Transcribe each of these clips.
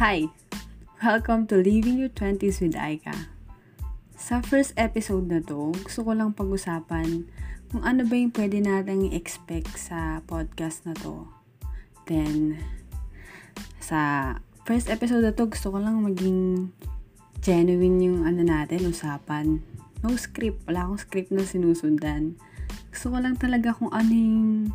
Hi! Welcome to Living Your 20s with Aika. Sa first episode na to, gusto ko lang pag-usapan kung ano ba yung pwede nating expect sa podcast na to. Then, sa first episode na to, gusto ko lang maging genuine yung ano natin, usapan. No script. Wala akong script na sinusundan. Gusto ko lang talaga kung ano yung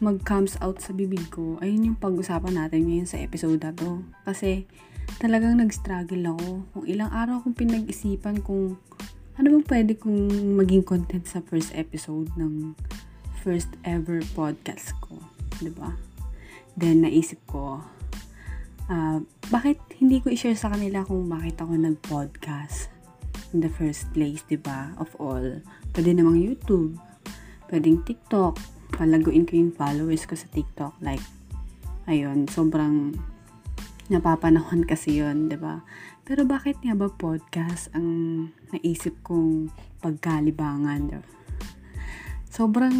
mag-comes out sa bibig ko, ayun yung pag-usapan natin ngayon sa episode na to. Kasi, talagang nag-struggle ako. Kung ilang araw akong pinag-isipan kung ano bang pwede kong maging content sa first episode ng first ever podcast ko. ba diba? Then, naisip ko, uh, bakit hindi ko i-share sa kanila kung bakit ako nag-podcast in the first place, ba diba? Of all. Pwede namang YouTube, pwedeng TikTok, palaguin ko yung followers ko sa TikTok. Like, ayun, sobrang napapanahon kasi yun, ba diba? Pero bakit nga ba podcast ang naisip kong pagkalibangan? Diba? Sobrang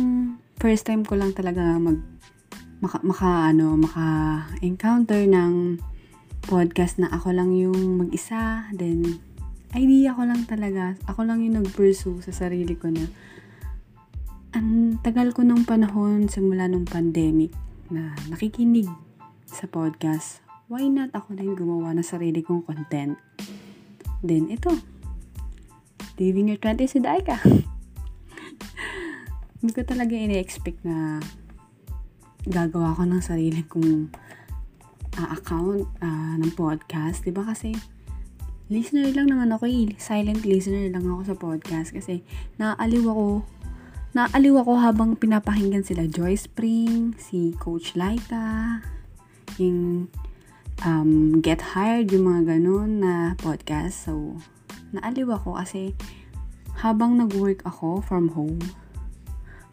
first time ko lang talaga mag maka, maka ano, maka encounter ng podcast na ako lang yung mag-isa, then idea ko lang talaga, ako lang yung nag-pursue sa sarili ko na ang tagal ko ng panahon simula nung pandemic na nakikinig sa podcast. Why not ako na yung gumawa ng sarili kong content? Then, ito. Living your 20s with Aika. Hindi ko talaga ini-expect na gagawa ko ng sarili kong uh, account uh, ng podcast. Diba kasi, listener lang naman ako eh. Silent listener lang ako sa podcast kasi naaaliw ako Naaliw ako habang pinapakinggan sila Joy Spring, si Coach Laika, yung um, Get Hired, yung mga ganun na podcast. So, naaliw ako kasi habang nag-work ako from home,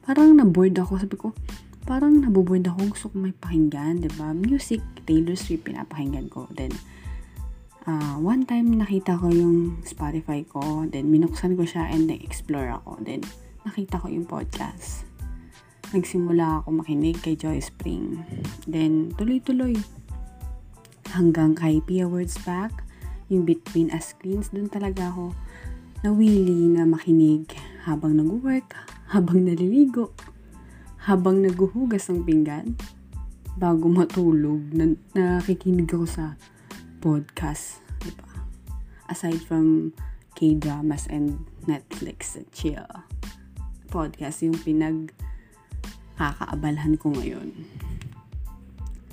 parang na-bored ako. Sabi ko, parang naboboard ako. Gusto ko may pakinggan, ba? Music, Taylor Swift, pinapakinggan ko. Then, uh, one time nakita ko yung Spotify ko. Then, minuksan ko siya and na-explore ako. Then, nakita ko yung podcast. Nagsimula ako makinig kay Joy Spring. Then, tuloy-tuloy. Hanggang kay Pia Words Back, yung Between Us Screens, dun talaga ako nawili na makinig habang nag-work, habang naliligo, habang naguhugas ng pinggan, bago matulog, na, nakikinig ako sa podcast. Diba? Aside from K-dramas and Netflix chill podcast yung pinag kakaabalahan ko ngayon.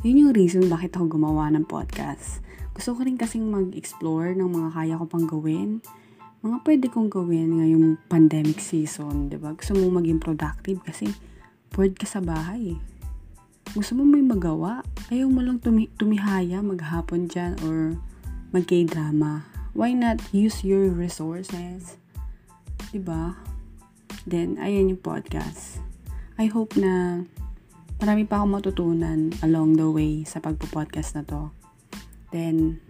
Yun yung reason bakit ako gumawa ng podcast. Gusto ko rin kasing mag-explore ng mga kaya ko pang gawin. Mga pwede kong gawin ngayong pandemic season, di ba? Gusto mo maging productive kasi bored ka sa bahay. Gusto mo may magawa. Ayaw mo lang tumi- tumihaya maghapon dyan or mag-k-drama. Why not use your resources? Diba? Then, ayan yung podcast. I hope na marami pa akong matutunan along the way sa pagpo-podcast na to. Then,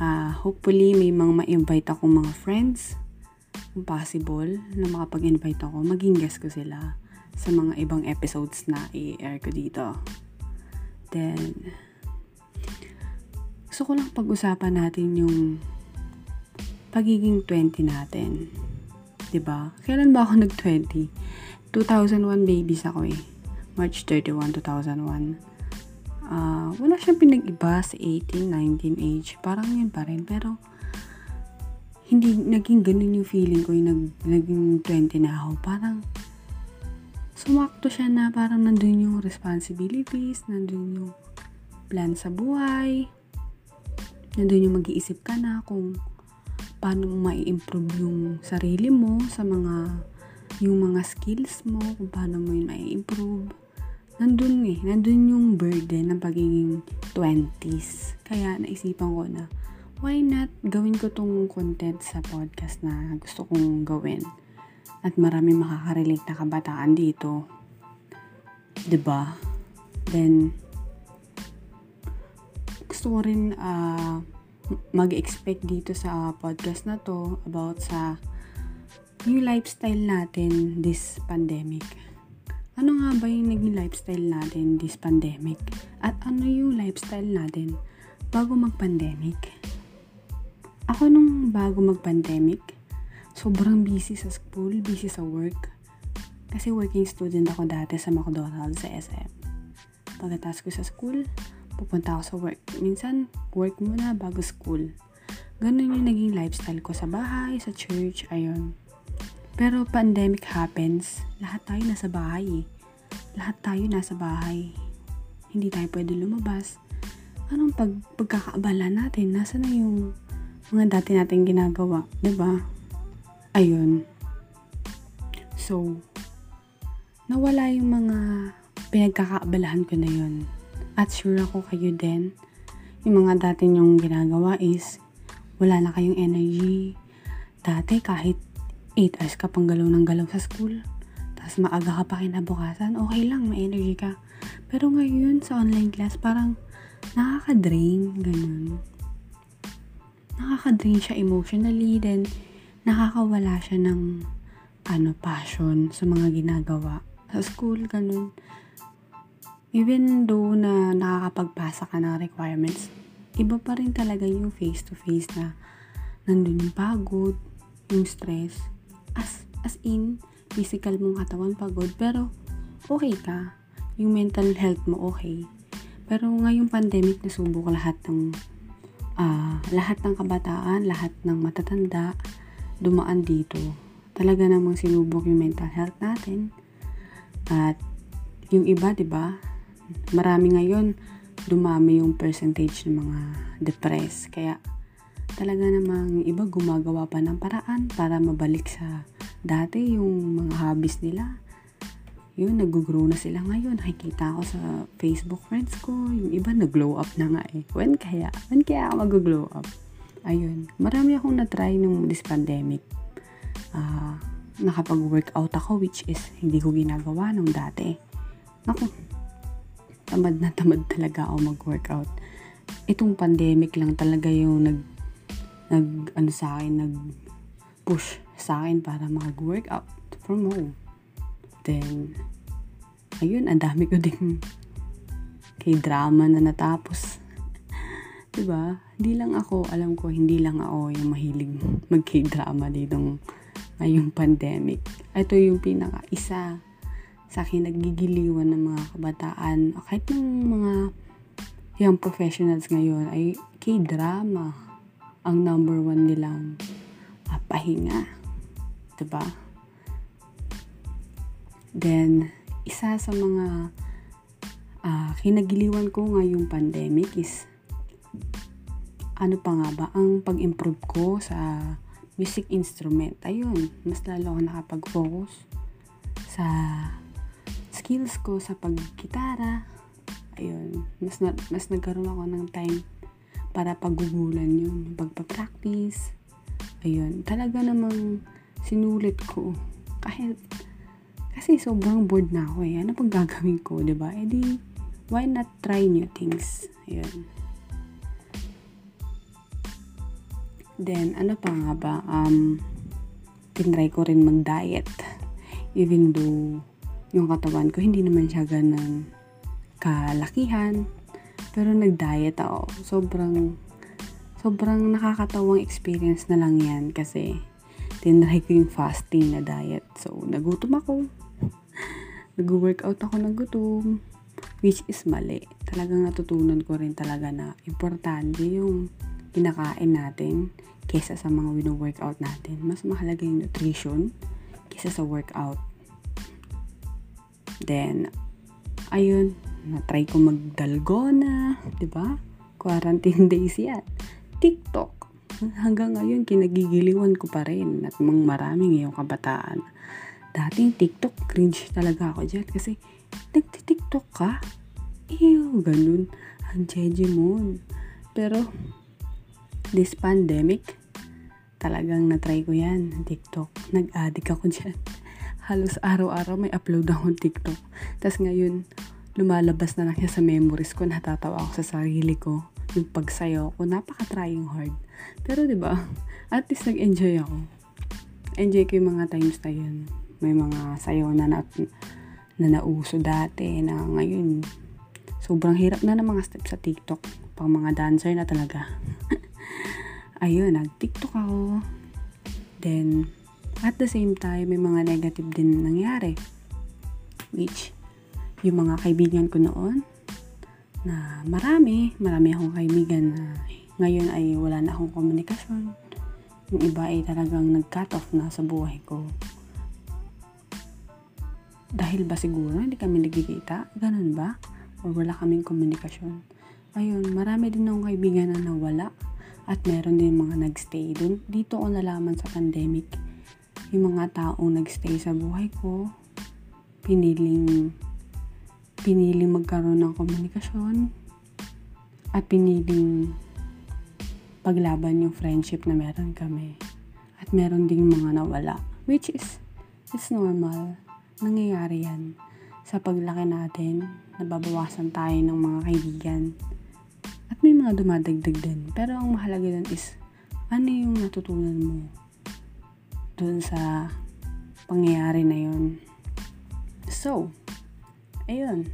uh, hopefully may mga ma-invite akong mga friends kung possible na makapag-invite ako, maging guest ko sila sa mga ibang episodes na i-air ko dito. Then, gusto ko lang pag-usapan natin yung pagiging 20 natin ba? Kailan ba ako nag-20? 2001 babies ako eh. March 31, 2001. Uh, wala siyang pinag-iba sa 18, 19 age. Parang yun pa rin. Pero, hindi naging ganun yung feeling ko yung nag, naging 20 na ako. Parang, sumakto siya na parang nandun yung responsibilities, nandun yung plan sa buhay, nandun yung mag-iisip ka na kung paano mo mai-improve yung sarili mo sa mga yung mga skills mo, kung paano mo yun mai-improve. Nandun eh, nandun yung burden ng pagiging 20s. Kaya naisipan ko na, why not gawin ko tong content sa podcast na gusto kong gawin. At marami makaka-relate na kabataan dito. ba diba? Then, gusto ko rin uh, mag-expect dito sa podcast na to about sa new lifestyle natin this pandemic. Ano nga ba yung naging lifestyle natin this pandemic? At ano yung lifestyle natin bago mag-pandemic, ako nung bago mag-pandemic, sobrang busy sa school, busy sa work. Kasi working student ako dati sa McDonald's sa SM. Pagkatapos ko sa school, pupunta ako sa work. Minsan, work muna bago school. Ganun yung naging lifestyle ko sa bahay, sa church, ayun. Pero pandemic happens, lahat tayo nasa bahay eh. Lahat tayo nasa bahay. Hindi tayo pwede lumabas. Anong pag pagkakaabala natin? Nasa na yung mga dati nating ginagawa, 'di ba? Ayun. So, nawala yung mga pinagkakaabalahan ko na yun. At sure ako kayo din, yung mga dati nyong ginagawa is, wala na kayong energy. Dati kahit 8 hours ka pang galaw ng galaw sa school, tapos maaga ka pa kinabukasan, okay lang, may energy ka. Pero ngayon, sa online class, parang nakaka-drain, ganun nakaka-drain siya emotionally, then nakakawala siya ng ano, passion sa mga ginagawa. Sa school, ganun. Even though na nakakapagpasa ka ng requirements, iba pa rin talaga yung face-to-face na nandun yung pagod, yung stress. As, as in, physical mong katawan pagod, pero okay ka. Yung mental health mo okay. Pero ngayong pandemic, nasubok lahat ng uh, lahat ng kabataan, lahat ng matatanda, dumaan dito. Talaga namang sinubok yung mental health natin. At yung iba, 'di ba? Marami ngayon dumami yung percentage ng mga depressed. Kaya talaga namang iba gumagawa pa ng paraan para mabalik sa dati yung mga hobbies nila yun, nag-grow na sila ngayon. Nakikita ko sa Facebook friends ko, yung iba nag-glow up na nga eh. When kaya? When kaya ako mag-glow up? Ayun. Marami akong na-try nung this pandemic. Uh, nakapag-workout ako, which is hindi ko ginagawa nung dati. Ako, tamad na tamad talaga ako mag-workout. Itong pandemic lang talaga yung nag, nag, ano sa akin, nag push sa akin para mag-workout from home. Then, ayun, ang dami ko ding kay drama na natapos. 'Di ba? Hindi lang ako, alam ko, hindi lang ako yung mahilig mag drama dito ngayong pandemic. Ito yung pinaka isa sa akin nagigiliwan ng mga kabataan, kahit ng mga young professionals ngayon ay K-drama ang number one nilang uh, pahinga. ba? Then, isa sa mga uh, kinagiliwan ko ngayong pandemic is ano pa nga ba, ang pag-improve ko sa music instrument. Ayun, mas lalo ako nakapag-focus sa skills ko sa pag-gitara. Ayun, mas, na, mas nagkaroon ako ng time para pagugulan yun, pagpa-practice. Ayun, talaga namang sinulit ko. Kahit kasi sobrang bored na ako eh. Ano pag gagawin ko, ba diba? E di, why not try new things? Ayun. Then, ano pa nga ba? Um, tinry ko rin mag-diet. Even though, yung katawan ko, hindi naman siya ganang kalakihan. Pero nag-diet ako. Sobrang, sobrang nakakatawang experience na lang yan kasi tinry ko yung fasting na diet. So, nagutom ako nag-workout ako ng gutom, which is mali. Talagang natutunan ko rin talaga na importante yung kinakain natin kesa sa mga wino-workout natin. Mas mahalaga yung nutrition kesa sa workout. Then, ayun, na-try ko magdalgona, di ba? Quarantine days yan. TikTok. Hanggang ngayon, kinagigiliwan ko pa rin at mga maraming ngayong kabataan dating TikTok, cringe talaga ako dyan. Kasi, nagti-TikTok ka? Ew, ganun. Ang jeje mo. Pero, this pandemic, talagang na-try ko yan, TikTok. Nag-addict ako dyan. Halos araw-araw may upload akong TikTok. Tapos ngayon, lumalabas na lang siya sa memories ko. Natatawa ako sa sarili ko. Yung pagsayaw ko, napaka-trying hard. Pero ba at least nag-enjoy ako. Enjoy ko yung mga times na yun may mga sayo na, na na nauso dati na ngayon sobrang hirap na ng mga steps sa TikTok pang mga dancer na talaga. Ayun, nag-tiktok ako. Then, at the same time, may mga negative din nangyari. Which, yung mga kaibigan ko noon, na marami, marami akong kaibigan na ngayon ay wala na akong komunikasyon. Yung iba ay talagang nag-cut off na sa buhay ko. Dahil ba siguro hindi kami nagkikita? Ganun ba? O wala kaming komunikasyon? Ayun, marami din akong kaibigan na nawala. At meron din mga nagstay. Dun, dito ko nalaman sa pandemic, yung mga taong nagstay sa buhay ko, piniling piniling magkaroon ng komunikasyon at piniling paglaban yung friendship na meron kami. At meron ding mga nawala. Which is, it's normal. Nangyayari yan. Sa paglaki natin, nababawasan tayo ng mga kaibigan. At may mga dumadagdag din. Pero ang mahalaga dun is, ano yung natutunan mo dun sa pangyayari na yun. So, ayun.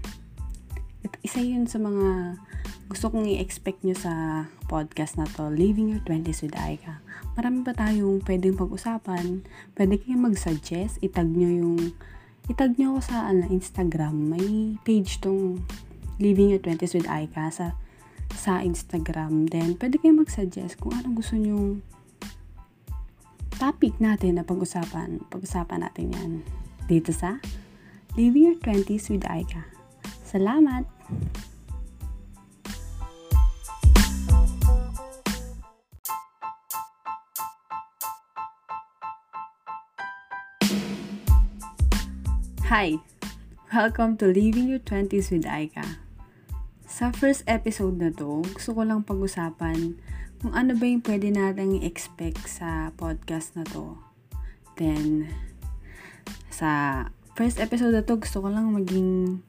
Ito, isa yun sa mga gusto kong i-expect nyo sa podcast na to, Living Your 20s with Aika. Marami pa tayong pwedeng pag-usapan. Pwede kayong mag-suggest, itag nyo yung, itag nyo ako sa ano, Instagram. May page tong Living Your 20s with Aika sa, sa Instagram. Then, pwede kayong mag-suggest kung anong gusto nyo topic natin na pag-usapan. Pag-usapan natin yan. Dito sa Living Your 20s with Aika. Salamat! Hi! Welcome to Living Your 20s with Aika. Sa first episode na to, gusto ko lang pag-usapan kung ano ba yung pwede natin expect sa podcast na to. Then, sa first episode na to, gusto ko lang maging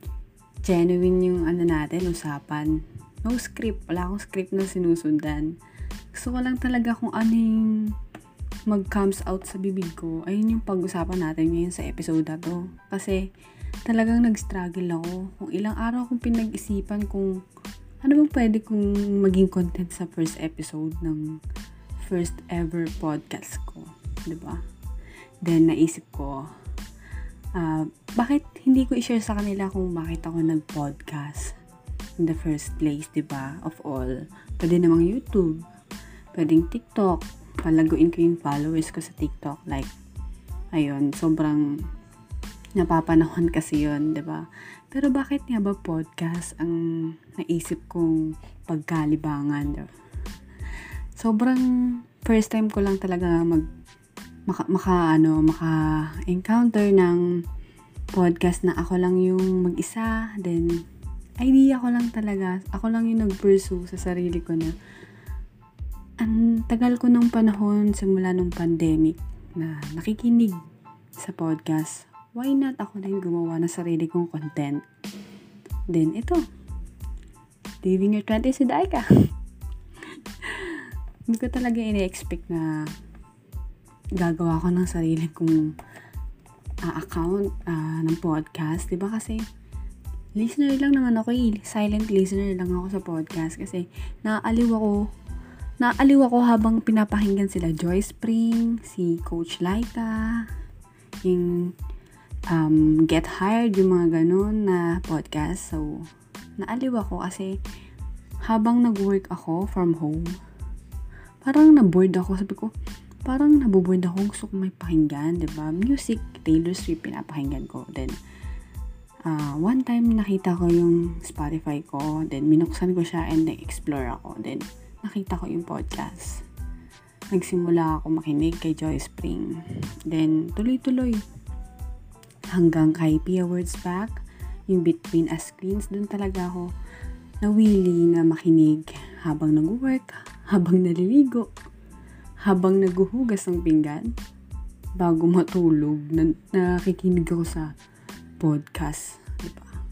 genuine yung ano natin, usapan. No script. Wala akong script na sinusundan. Gusto ko lang talaga kung ano yung mag-comes out sa bibig ko, ayun yung pag-usapan natin ngayon sa episode na to. Kasi talagang nag-struggle ako. Kung ilang araw akong pinag-isipan kung ano bang pwede kong maging content sa first episode ng first ever podcast ko. ba diba? Then, naisip ko, uh, bakit hindi ko i-share sa kanila kung bakit ako nag-podcast in the first place, ba diba? Of all. Pwede namang YouTube, pwedeng TikTok, palaguin ko yung followers ko sa TikTok. Like, ayun, sobrang napapanahon kasi yun, ba diba? Pero bakit nga ba podcast ang naisip kong pagkalibangan? Sobrang first time ko lang talaga mag maka, maka ano, maka encounter ng podcast na ako lang yung mag-isa, then idea ko lang talaga, ako lang yung nag-pursue sa sarili ko na ang tagal ko ng panahon simula nung pandemic na nakikinig sa podcast. Why not ako na yung gumawa ng sarili kong content? Then, ito. Living your 20s with Aika. Hindi ko talaga ini-expect na gagawa ko ng sarili kong uh, account uh, ng podcast. Diba kasi listener lang naman ako eh. Silent listener lang ako sa podcast kasi naaaliw ako Naaliw ako habang pinapakinggan sila Joy Spring, si Coach Laika, yung um, Get Hired, yung mga ganun na podcast. So, naaliw ako kasi habang nag-work ako from home, parang na-bored ako. Sabi ko, parang nabuboard ako. Gusto ko may pakinggan, ba diba? Music, Taylor Swift, pinapakinggan ko. Then, uh, one time nakita ko yung Spotify ko. Then, minuksan ko siya and explore ako. Then, nakita ko yung podcast. Nagsimula ako makinig kay Joy Spring. Then, tuloy-tuloy. Hanggang kay Pia Words Back, yung Between Us Screens, dun talaga ako nawili na makinig habang nag-work, habang naliligo, habang naguhugas ng pinggan, bago matulog, na, nakikinig ako sa podcast. Diba?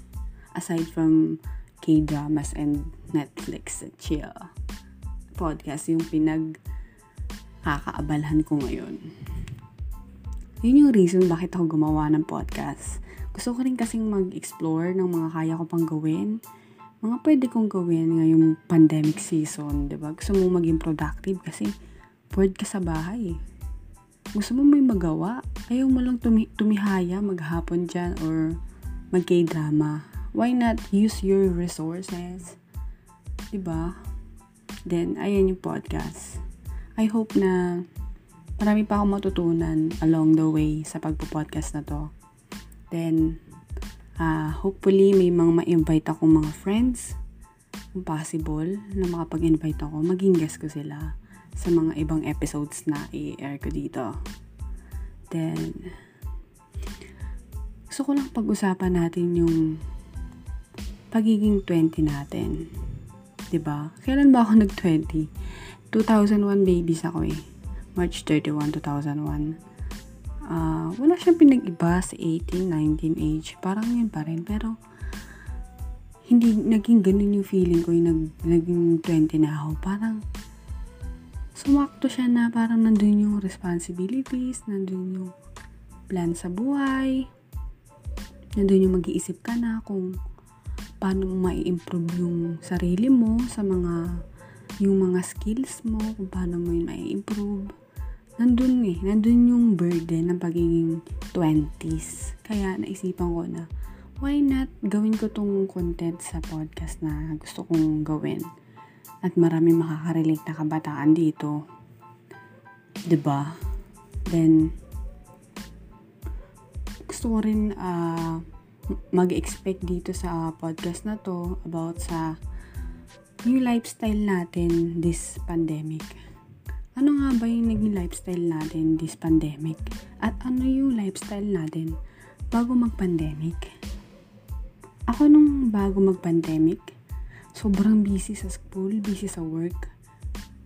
Aside from K-dramas and Netflix and chill podcast yung pinag kakaabalahan ko ngayon. Yun yung reason bakit ako gumawa ng podcast. Gusto ko rin kasing mag-explore ng mga kaya ko pang gawin, mga pwede kong gawin ngayong pandemic season, di ba? Gusto mo maging productive kasi bored ka sa bahay. Gusto mo may magawa. Ayaw mo lang tumi- tumihaya, maghapon dyan, or mag-k-drama. Why not use your resources? Di ba? Then, ayan yung podcast. I hope na marami pa akong matutunan along the way sa pagpo-podcast na to. Then, uh, hopefully may mga ma-invite akong mga friends kung possible na makapag-invite ako, maging guest ko sila sa mga ibang episodes na i-air ko dito. Then, gusto ko lang pag-usapan natin yung pagiging 20 natin. 'Di ba? Kailan ba ako nag-20? 2001 babies ako eh. March 31, 2001. Uh, wala siyang pinag-iba sa 18, 19 age. Parang yun pa rin. Pero, hindi naging ganun yung feeling ko yung nag, naging 20 na ako. Parang, sumakto siya na parang nandun yung responsibilities, nandun yung plan sa buhay, nandun yung mag-iisip ka na kung paano mo mai-improve yung sarili mo sa mga yung mga skills mo, kung paano mo yun mai-improve. Nandun eh, nandun yung burden ng pagiging 20s. Kaya naisipan ko na, why not gawin ko tong content sa podcast na gusto kong gawin at marami makakarelate na kabataan dito. 'Di ba? Then gusto ko rin uh, mag-expect dito sa podcast na to about sa new lifestyle natin this pandemic. Ano nga ba yung naging lifestyle natin this pandemic? At ano yung lifestyle natin bago mag-pandemic? Ako nung bago mag-pandemic, sobrang busy sa school, busy sa work.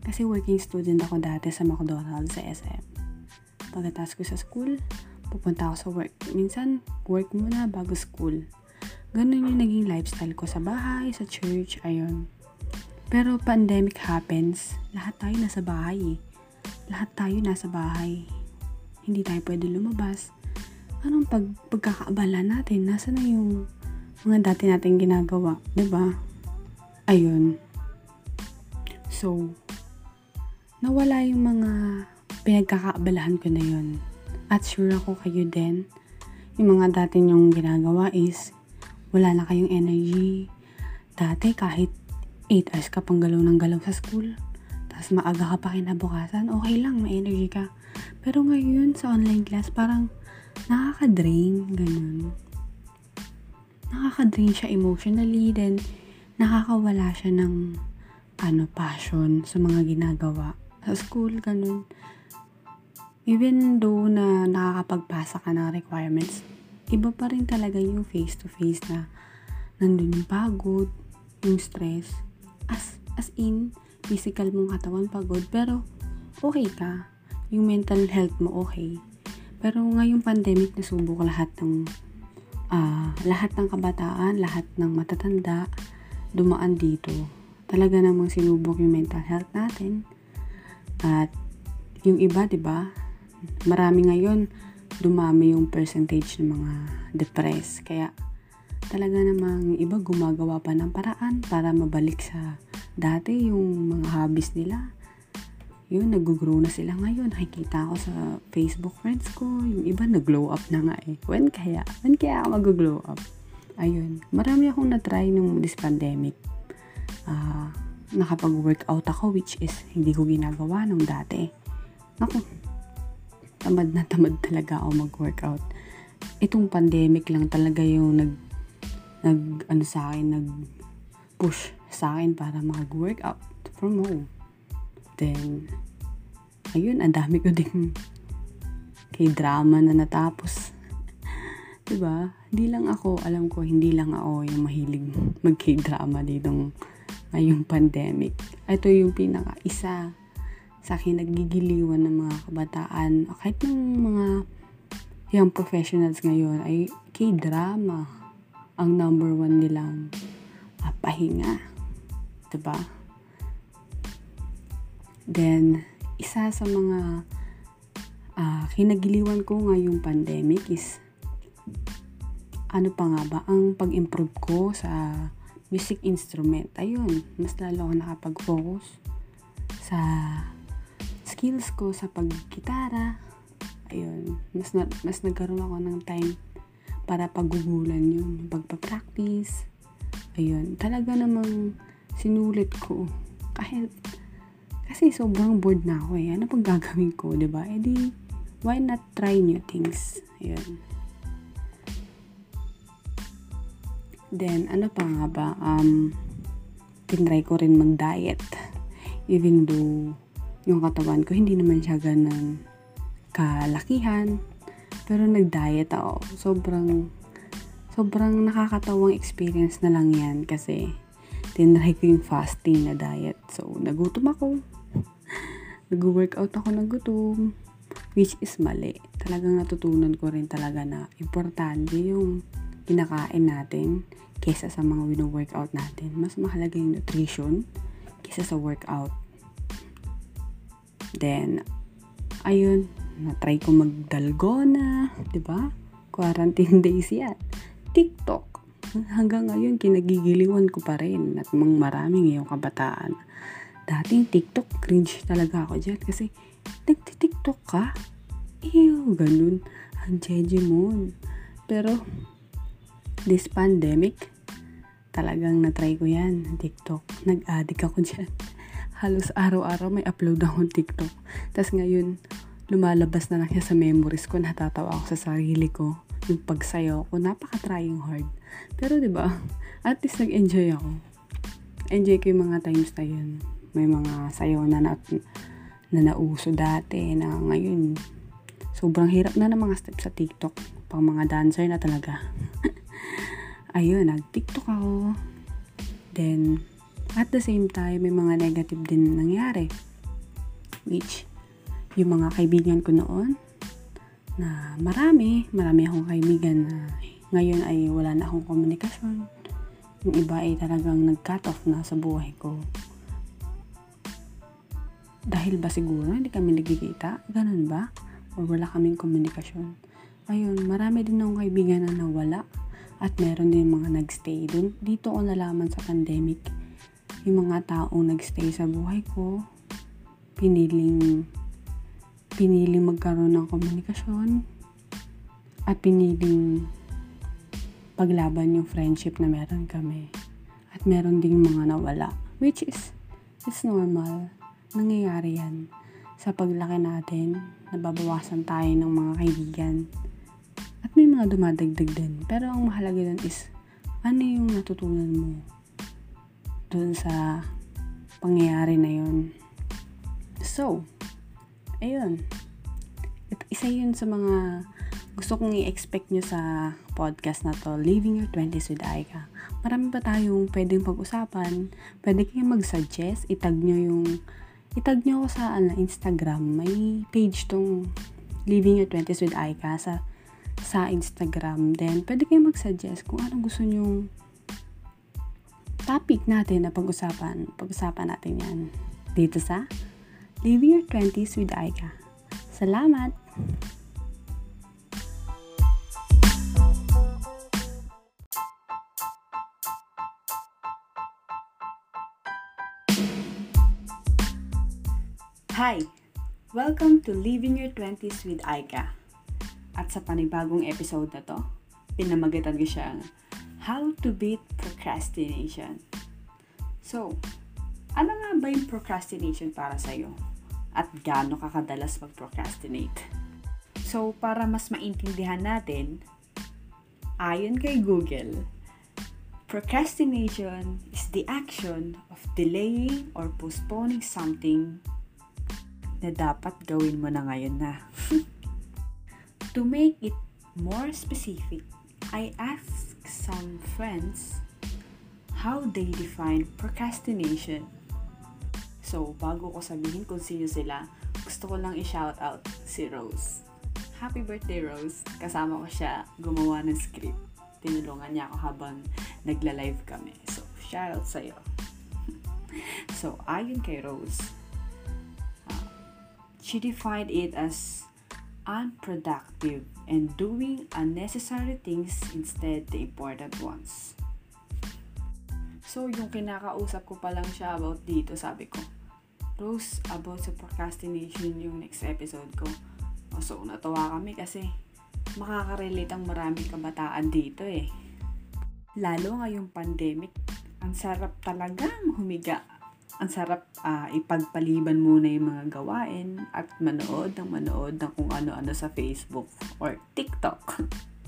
Kasi working student ako dati sa McDonald's sa SM. Pagkatapos ko sa school, pupunta ako sa work. Minsan, work muna bago school. Ganun yung naging lifestyle ko sa bahay, sa church, ayun. Pero pandemic happens, lahat tayo nasa bahay eh. Lahat tayo nasa bahay. Hindi tayo pwede lumabas. Anong pag pagkakaabala natin? Nasa na yung mga dati nating ginagawa, ba? ayun. So, nawala yung mga pinagkakaabalahan ko na yun. At sure ako kayo din, yung mga dati nyong ginagawa is, wala na kayong energy. Dati kahit 8 hours ka pang galaw ng galaw sa school, tapos maaga ka pa kinabukasan, okay lang, may energy ka. Pero ngayon sa online class, parang nakaka-drain, ganun. Nakaka-drain siya emotionally, then nakakawala siya ng ano, passion sa mga ginagawa. Sa school, ganun. Even though na nakakapagpasa ka ng requirements, iba pa rin talaga yung face-to-face na nandun yung pagod, yung stress. As, as in, physical mong katawan pagod, pero okay ka. Yung mental health mo okay. Pero ngayong pandemic, nasubok lahat ng uh, lahat ng kabataan, lahat ng matatanda, dumaan dito. Talaga namang sinubok yung mental health natin. At yung iba, 'di ba? Marami ngayon dumami yung percentage ng mga depressed. Kaya talaga namang iba gumagawa pa ng paraan para mabalik sa dati yung mga hobbies nila. Yun, nag-grow na sila ngayon. Nakikita ko sa Facebook friends ko, yung iba nag-glow up na nga eh. When kaya? When kaya ako mag-glow up? ayun, marami akong na-try nung this pandemic. Uh, nakapag-workout ako which is hindi ko ginagawa nung dati. Naku, tamad na tamad talaga ako mag-workout. Itong pandemic lang talaga yung nag nag ano sa akin, nag push sa akin para mag-workout from home. Then, ayun, ang dami ko ding kay drama na natapos. 'Di ba? Hindi lang ako, alam ko, hindi lang ako yung mahilig mag-k-drama ditong ngayong pandemic. Ito yung pinaka isa sa akin nagigiliwan ng mga kabataan, kahit ng mga young professionals ngayon ay k-drama ang number one nilang uh, pahinga. Diba? Then, isa sa mga uh, kinagiliwan ko ngayong pandemic is ano pa nga ba ang pag-improve ko sa music instrument. Ayun, mas lalo ako nakapag-focus sa skills ko sa paggitara. Ayun, mas, na, mas nagkaroon ako ng time para pagugulan yun, pagpa-practice. Ayun, talaga namang sinulit ko. Kahit, kasi sobrang bored na ako eh. Ano pag gagawin ko, ba diba? E di, why not try new things? Ayun. Then, ano pa nga ba? Um, tinry ko rin mag-diet. Even though, yung katawan ko, hindi naman siya ganang kalakihan. Pero nag-diet ako. Sobrang, sobrang nakakatawang experience na lang yan kasi tinry ko yung fasting na diet. So, nagutom ako. Nag-workout ako ng gutom. Which is mali. Talagang natutunan ko rin talaga na importante yung kinakain natin kesa sa mga wino-workout natin. Mas mahalaga yung nutrition kesa sa workout. Then, ayun, na-try ko magdalgona, di ba? Quarantine days yan. TikTok. Hanggang ngayon, kinagigiliwan ko pa rin at mga maraming ngayong kabataan. Dating TikTok, cringe talaga ako dyan kasi nagti-TikTok ka? Ew, ganun. Ang jeje mo. Pero, this pandemic, talagang na-try ko yan, TikTok. Nag-addict ako dyan. Halos araw-araw may upload akong TikTok. Tapos ngayon, lumalabas na lang siya sa memories ko. Natatawa ako sa sarili ko. Yung pagsayo ko, napaka-trying hard. Pero ba at least nag-enjoy ako. Enjoy ko yung mga times na yun. May mga sayaw na, na, na nauso dati na ngayon sobrang hirap na ng mga steps sa TikTok. Pang mga dancer na talaga. ayun, nag-TikTok ako. Then, at the same time, may mga negative din nangyari. Which, yung mga kaibigan ko noon, na marami, marami akong kaibigan na ngayon ay wala na akong komunikasyon. Yung iba ay talagang nag-cut off na sa buhay ko. Dahil ba siguro hindi kami nagkikita? Ganun ba? O wala kaming komunikasyon? Ayun, marami din akong kaibigan na nawala at meron din mga nagstay dun. Dito ko nalaman sa pandemic, yung mga taong nagstay sa buhay ko, piniling piniling magkaroon ng komunikasyon at piniling paglaban yung friendship na meron kami. At meron ding mga nawala. Which is, it's normal. Nangyayari yan. Sa paglaki natin, nababawasan tayo ng mga kaibigan at may mga dumadagdag din. Pero ang mahalaga dun is, ano yung natutunan mo dun sa pangyayari na yun. So, ayun. It, isa yun sa mga gusto kong i-expect nyo sa podcast na to, Living Your 20s with Aika. Marami pa tayong pwedeng pag-usapan. Pwede kayong mag-suggest, itag nyo yung, itag nyo ako sa ano, Instagram. May page tong Living Your 20s with Aika sa sa Instagram. Then, pwede kayong mag-suggest kung anong gusto nyong topic natin na pag-usapan. Pag-usapan natin yan dito sa Living Your 20s with Aika. Salamat! Hi! Welcome to Living Your 20s with Aika. At sa panibagong episode na to, pinamagatan ko siyang How to Beat Procrastination. So, ano nga ba yung procrastination para sa'yo? At gaano ka kadalas mag-procrastinate? So, para mas maintindihan natin, ayon kay Google, procrastination is the action of delaying or postponing something na dapat gawin mo na ngayon na. To make it more specific, I asked some friends how they define procrastination. So, bago ko sabihin kung sino sila, gusto ko lang i-shout out si Rose. Happy birthday, Rose! Kasama ko siya gumawa ng script. Tinulungan niya ako habang nagla-live kami. So, shout out sa'yo. so, ayon kay Rose, uh, she defined it as unproductive and doing unnecessary things instead the important ones. So, yung kinakausap ko pa lang siya about dito, sabi ko, Rose, about sa procrastination yung next episode ko. So, natawa kami kasi makaka-relate ang maraming kabataan dito eh. Lalo ngayong pandemic, ang sarap talagang humiga. Ang sarap uh, ipagpaliban muna yung mga gawain at manood ng manood ng kung ano-ano sa Facebook or TikTok.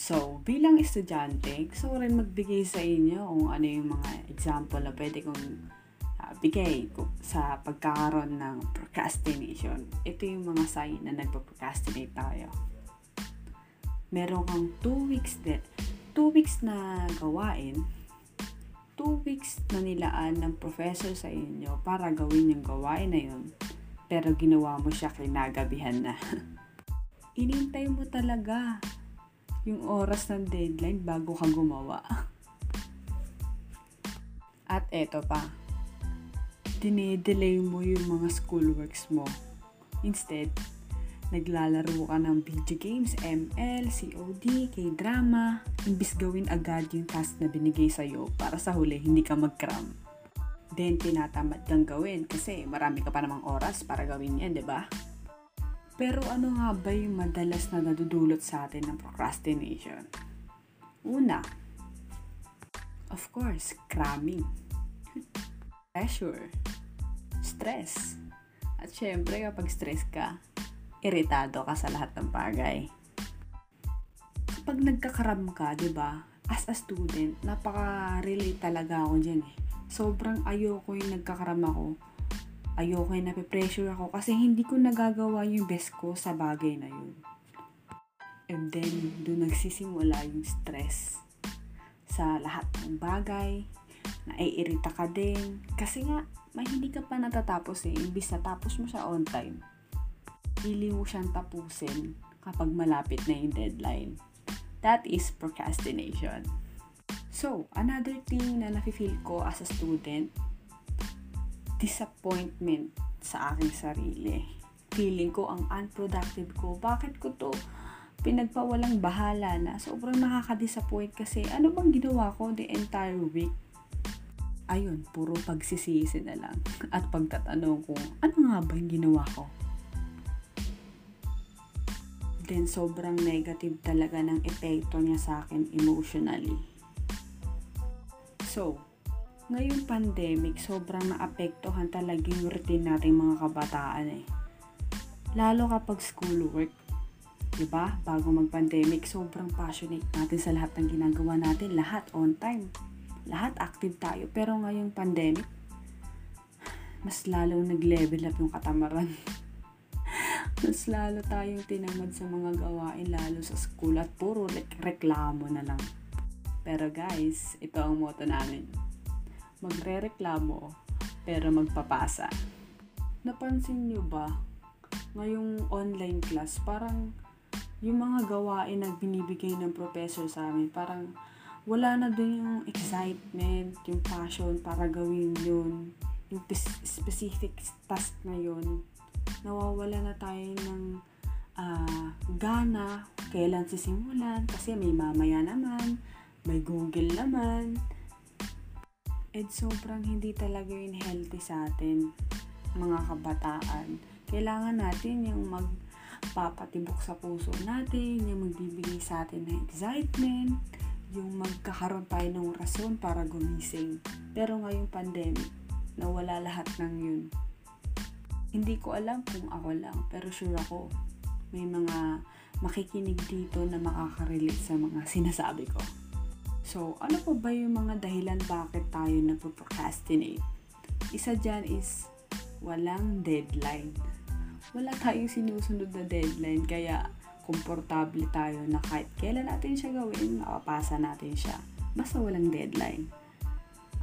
So, bilang estudyante, gusto ko rin magbigay sa inyo kung ano yung mga example na pwede kong uh, bigay sa pagkakaroon ng procrastination. Ito yung mga sign na nagpa-procrastinate tayo. Meron kang 2 weeks de 2 weeks na gawain, 2 weeks na nilaan ng professor sa inyo para gawin yung gawain na yun, pero ginawa mo siya kinagabihan na. Inintay mo talaga yung oras ng deadline bago ka gumawa. At eto pa, dinedelay mo yung mga schoolworks mo. Instead, naglalaro ka ng video games, ML, COD, K-drama, imbis gawin agad yung task na binigay sa'yo para sa huli hindi ka mag-cram. Then, tinatamad kang gawin kasi marami ka pa namang oras para gawin yan, di ba? Pero ano nga ba yung madalas na nadudulot sa atin ng procrastination? Una, of course, cramming. Pressure. Stress. At syempre, kapag stress ka, iritado ka sa lahat ng bagay. Kapag nagkakaram ka, di ba, as a student, napaka-relate talaga ako dyan eh. Sobrang ayoko yung nagkakaram ako ayoko na nape-pressure ako kasi hindi ko nagagawa yung best ko sa bagay na yun. And then, doon nagsisimula yung stress sa lahat ng bagay, naiirita ka din. Kasi nga, may hindi ka pa natatapos eh, imbis natapos mo siya on time. Pili mo siyang tapusin kapag malapit na yung deadline. That is procrastination. So, another thing na nafe-feel ko as a student disappointment sa aking sarili. Feeling ko ang unproductive ko. Bakit ko to pinagpawalang bahala na? Sobrang nakaka-disappoint kasi ano bang ginawa ko the entire week? Ayun, puro pagsisisi na lang. At pagtatanong ko, ano nga ba yung ginawa ko? Then, sobrang negative talaga ng epekto niya sa akin emotionally. So, ngayong pandemic, sobrang naapektuhan talaga yung routine nating mga kabataan eh. Lalo kapag schoolwork. Diba? Bago mag-pandemic, sobrang passionate natin sa lahat ng ginagawa natin. Lahat on time. Lahat active tayo. Pero ngayong pandemic, mas lalong nag-level up yung katamaran. mas lalo tayong tinamad sa mga gawain, lalo sa school at puro reklamo na lang. Pero guys, ito ang motto namin magrereklamo pero magpapasa. Napansin nyo ba, ngayong online class, parang yung mga gawain na binibigay ng professor sa amin, parang wala na din yung excitement, yung passion para gawin yun, yung specific task na yun. Nawawala na tayo ng uh, gana, kailan sisimulan, kasi may mamaya naman, may Google naman, And sobrang hindi talaga yun healthy sa atin, mga kabataan. Kailangan natin yung magpapatibok sa puso natin, yung magbibigay sa atin ng excitement, yung magkakaroon tayo ng rason para gumising. Pero ngayong pandemic, nawala lahat ng yun. Hindi ko alam kung ako lang, pero sure ako, may mga makikinig dito na makaka-relate sa mga sinasabi ko. So, ano po ba yung mga dahilan bakit tayo nagpo-procrastinate? Isa dyan is walang deadline. Wala tayong sinusunod na deadline kaya komportable tayo na kahit kailan natin siya gawin, makapasa natin siya. Basta walang deadline.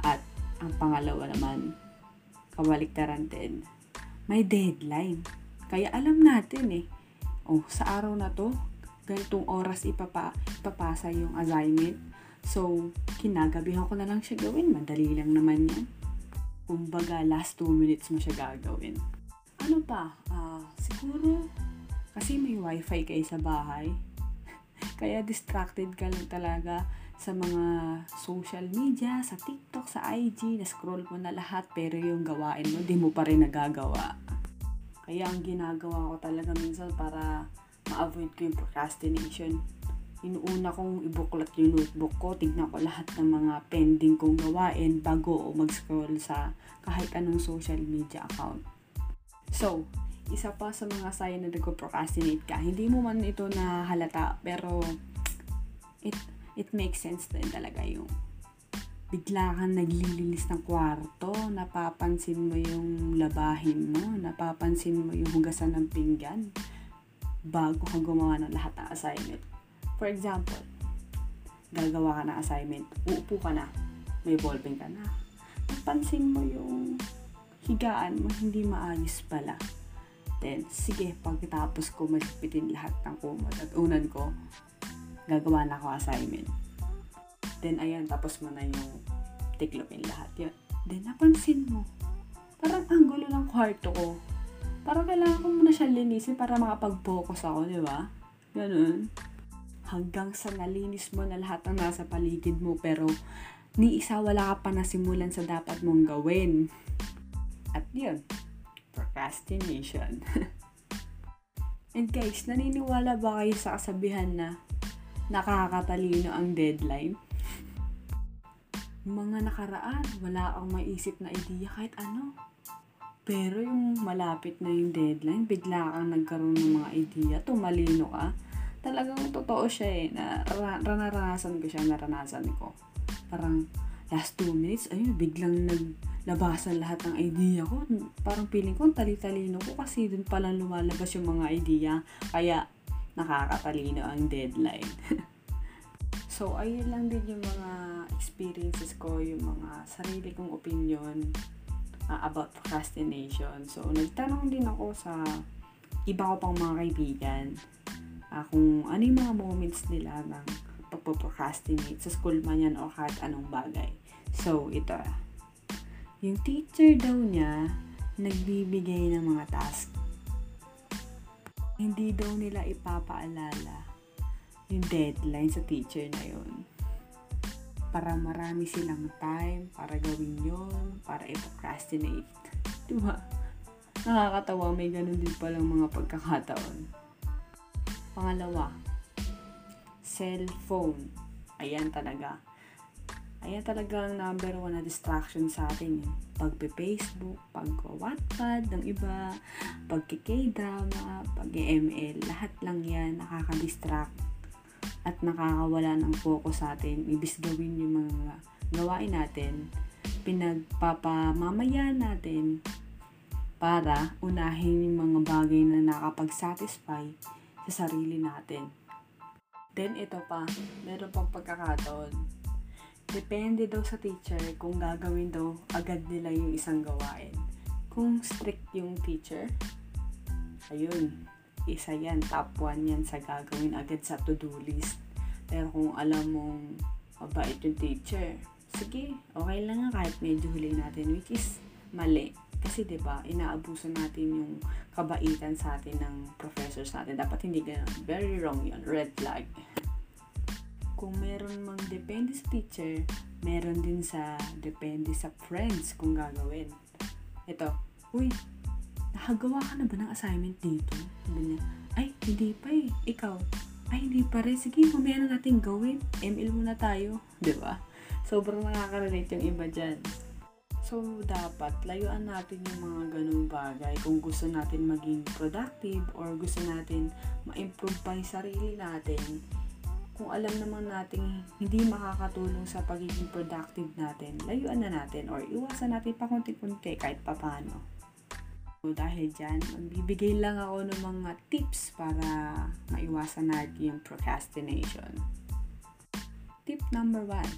At ang pangalawa naman, kabaliktaran din, may deadline. Kaya alam natin eh, oh, sa araw na to, ganitong oras ipapa, ipapasa yung assignment So, kinagabihan ko na lang siya gawin. Madali lang naman yan. Kumbaga, last 2 minutes mo siya gagawin. Ano pa? Uh, siguro, kasi may wifi kayo sa bahay. Kaya distracted ka lang talaga. sa mga social media, sa TikTok, sa IG, na-scroll mo na lahat, pero yung gawain mo, di mo pa rin nagagawa. Kaya ang ginagawa ko talaga minsan para ma-avoid ko yung procrastination. Inuuna kong ibuklat yung notebook ko, tignan ko lahat ng mga pending kong gawain bago o mag-scroll sa kahit anong social media account. So, isa pa sa mga sign na nagko-procrastinate ka, hindi mo man ito na halata, pero it, it makes sense din talaga yung bigla kang naglilinis ng kwarto, napapansin mo yung labahin mo, napapansin mo yung hugasan ng pinggan bago ka gumawa ng lahat ng assignment. For example, gagawa ka ng assignment, uupo ka na, may ballpen ka na, napansin mo yung higaan mo hindi maayos pala Then, sige, pagkatapos ko magpitin lahat ng kumot at unan ko, gagawa na ako assignment. Then, ayan, tapos mo na yung tiklopin lahat. Yun. Then, napansin mo, parang ang gulo ng kwarto ko. Parang kailangan ko muna siya linisin para makapag-focus ako, di ba? Ganun. Hanggang sa nalinis mo na lahat ng nasa paligid mo, pero ni isa wala ka pa nasimulan sa dapat mong gawin. At yun, procrastination. And guys, naniniwala ba kayo sa kasabihan na nakakatalino ang deadline? Mga nakaraan, wala kang maisip na idea kahit ano. Pero yung malapit na yung deadline, bigla kang nagkaroon ng mga idea, tumalino ka. Talagang totoo siya eh, na naranasan ko siya, naranasan ko. Parang last two minutes, ayun, biglang naglabasan lahat ng idea ko. Parang feeling ko, tali-talino ko kasi dun palang lumalabas yung mga idea. Kaya, nakakatalino ang deadline. so, ayun lang din yung mga experiences ko, yung mga sarili kong opinion uh, about procrastination. So, nagtanong din ako sa iba ko pang mga kaibigan uh, kung ano yung mga moments nila ng pagpo-procrastinate sa school man yan o kahit anong bagay. So, ito. Yung teacher daw niya, nagbibigay ng mga task hindi daw nila ipapaalala yung deadline sa teacher na yon para marami silang time para gawin yon para i-procrastinate. Diba? Nakakatawa, may ganun din palang mga pagkakataon. Pangalawa, cellphone. Ayan talaga. Ayan talaga ang number one na distraction sa atin. Eh pagpe-Facebook, pag-Wattpad ng iba, pagki-K-drama, pag-ML, lahat lang yan nakaka-distract at nakakawala ng focus sa atin. Ibis gawin yung mga gawain natin, pinagpapamamaya natin para unahin yung mga bagay na nakapag-satisfy sa sarili natin. Then ito pa, meron pang pagkakataon Depende daw sa teacher kung gagawin daw agad nila yung isang gawain. Kung strict yung teacher, ayun, isa yan, top 1 yan sa gagawin agad sa to-do list. Pero kung alam mong mabait yung teacher, sige, okay lang nga kahit medyo huli natin, which is mali. Kasi 'di ba, inaabuso natin yung kabaitan sa atin ng professors natin. Dapat hindi ganun. Very wrong 'yon. Red flag kung meron mang depende sa teacher, meron din sa depende sa friends kung gagawin. Ito, uy, nakagawa ka na ba ng assignment dito? Sabi niya, ay, hindi pa eh. Ikaw, ay, hindi pa rin. Sige, mamaya na natin gawin. ML muna tayo. ba? Diba? Sobrang nakaka-relate yung iba dyan. So, dapat layuan natin yung mga ganung bagay kung gusto natin maging productive or gusto natin ma-improve pa yung sarili natin kung alam naman natin hindi makakatulong sa pagiging productive natin, layuan na natin or iwasan natin pa konti-kunti kahit papano. So, dahil dyan, magbibigay lang ako ng mga tips para maiwasan natin yung procrastination. Tip number one,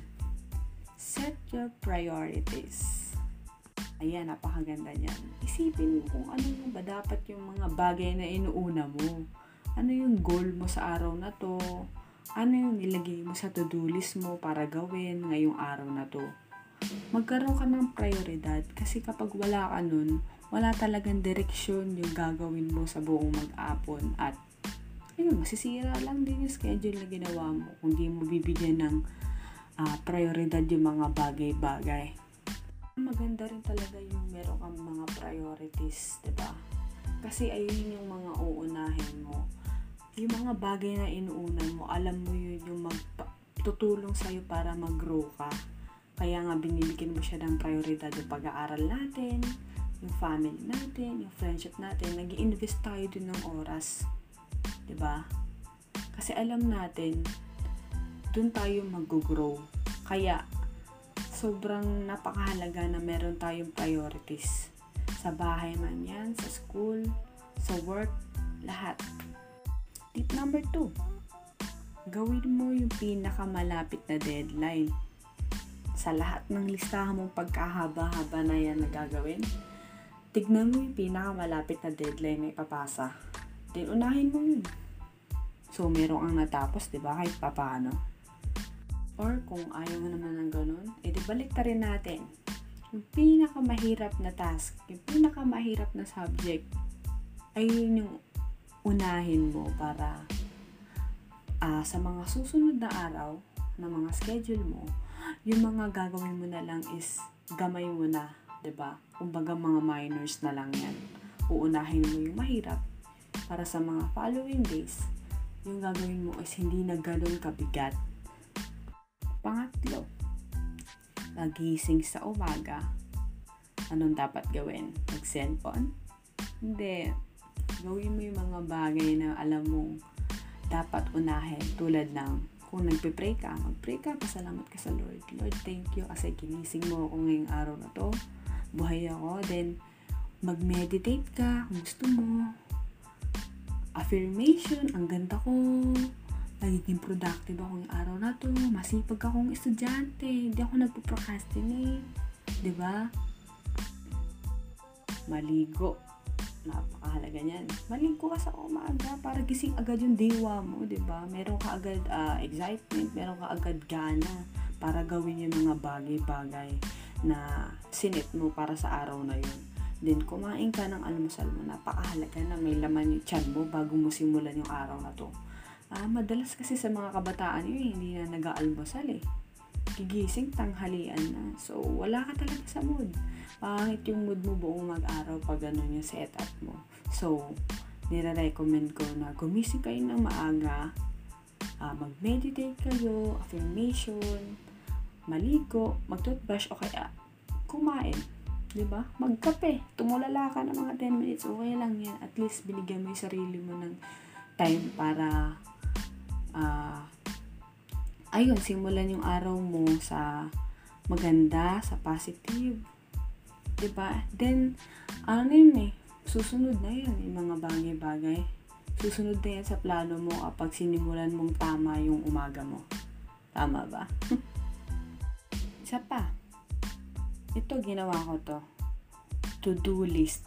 set your priorities. Ayan, napakaganda niyan. Isipin mo kung ano yung ba dapat yung mga bagay na inuuna mo. Ano yung goal mo sa araw na to? Ano yung nilagay mo sa to-do list mo para gawin ngayong araw na to. Magkaroon ka ng prioridad kasi kapag wala ka nun, wala talagang direksyon yung gagawin mo sa buong mag-apon at ayun, masisira lang din yung schedule na ginawa mo kung di mo bibigyan ng uh, prioridad yung mga bagay-bagay. Maganda rin talaga yung meron kang mga priorities, ba? Kasi ayun yung mga uunahin mo. Yung mga bagay na inuunan mo, alam mo yun yung magtutulong sa'yo para mag-grow ka. Kaya nga binibigyan mo siya ng prioridad yung pag-aaral natin, yung family natin, yung friendship natin. nag invest tayo din ng oras. ba? Kasi alam natin, dun tayo mag-grow. Kaya, sobrang napakahalaga na meron tayong priorities. Sa bahay man yan, sa school, sa work, lahat. Tip number two, gawin mo yung pinakamalapit na deadline. Sa lahat ng listahan mong pagkahaba-haba na yan na gagawin, tignan mo yung pinakamalapit na deadline na ipapasa. Then, unahin mo yun. So, merong ang natapos, di ba? Kahit papaano. Or, kung ayaw mo naman ng ganun, edi balik ta rin natin. Yung pinakamahirap na task, yung pinakamahirap na subject, ay yun yung unahin mo para uh, sa mga susunod na araw, na mga schedule mo, yung mga gagawin mo na lang is gamay mo na 'di ba? Kumbaga mga minors na lang 'yan. Uunahin mo yung mahirap para sa mga following days. Yung gagawin mo is hindi na ganun kabigat. Pangatlo, nagising sa umaga. Anong dapat gawin? Mag-cellphone? Hindi. Gawin mo yung mga bagay na alam mong dapat unahin tulad ng kung nagpe-pray ka, mag-pray ka, pasalamat ka sa Lord. Lord, thank you kasi ginising mo ako ngayong araw na to buhay ako. Then, mag-meditate ka kung gusto mo. Affirmation, ang ganda ko. Magiging productive ako yung araw na to. Masipag akong estudyante. Hindi ako nagpo-procrastinate. ba? Diba? Maligo. Napakahalaga niyan. Maligo ka sa umaga para gising agad yung diwa mo, 'di ba? Meron ka agad uh, excitement, meron ka agad gana para gawin yung mga bagay-bagay na sinit mo para sa araw na yun. Then, kumain ka ng almusal mo. Napakahalaga na may laman yung chan mo bago mo simulan yung araw na to. Ah, madalas kasi sa mga kabataan yun, hindi na nag-aalmusal eh. Gigising, tanghalian na. So, wala ka talaga sa mood. Pangit yung mood mo buong mag-araw pag ganun yung setup mo. So, nire-recommend ko na gumising kayo ng maaga, uh, mag-meditate kayo, affirmation, maligo, mag-toothbrush o kaya kumain. 'Di ba? Magkape. Tumulala ka ng mga 10 minutes. Okay lang 'yan. At least binigyan mo 'yung sarili mo ng time para uh, ayun, simulan 'yung araw mo sa maganda, sa positive. Ba? Then ano yun eh, susunod na 'yan, 'yung mga bagay-bagay. Susunod na yan sa plano mo kapag sinimulan mong tama yung umaga mo. Tama ba? Isa pa. Ito, ginawa ko to. To-do list.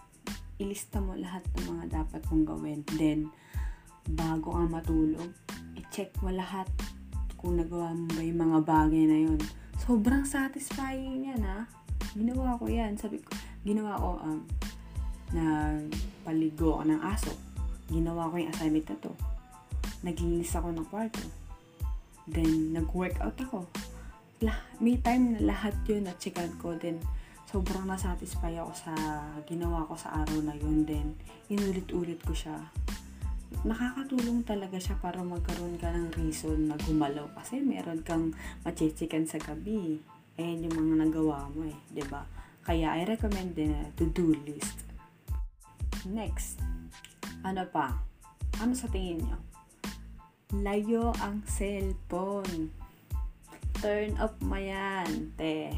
Ilista mo lahat ng mga dapat mong gawin. Then, bago ka matulog, i-check mo lahat kung nagawa mo ba yung mga bagay na yun. Sobrang satisfying yan, ha? Ginawa ko yan. Sabi ko, ginawa ko, um, nagpaligo ako ng aso. Ginawa ko yung assignment na to. Naglinis ako ng kwarto. Then, nag-workout ako lah, may time na lahat yun na checkan ko din sobrang nasatisfy ako sa ginawa ko sa araw na yun din inulit-ulit ko siya nakakatulong talaga siya para magkaroon ka ng reason na gumalaw kasi meron kang machichikan sa gabi ayan yung mga nagawa mo eh ba diba? kaya I recommend din na to-do list next ano pa ano sa tingin nyo layo ang cellphone turn off mo yan, te.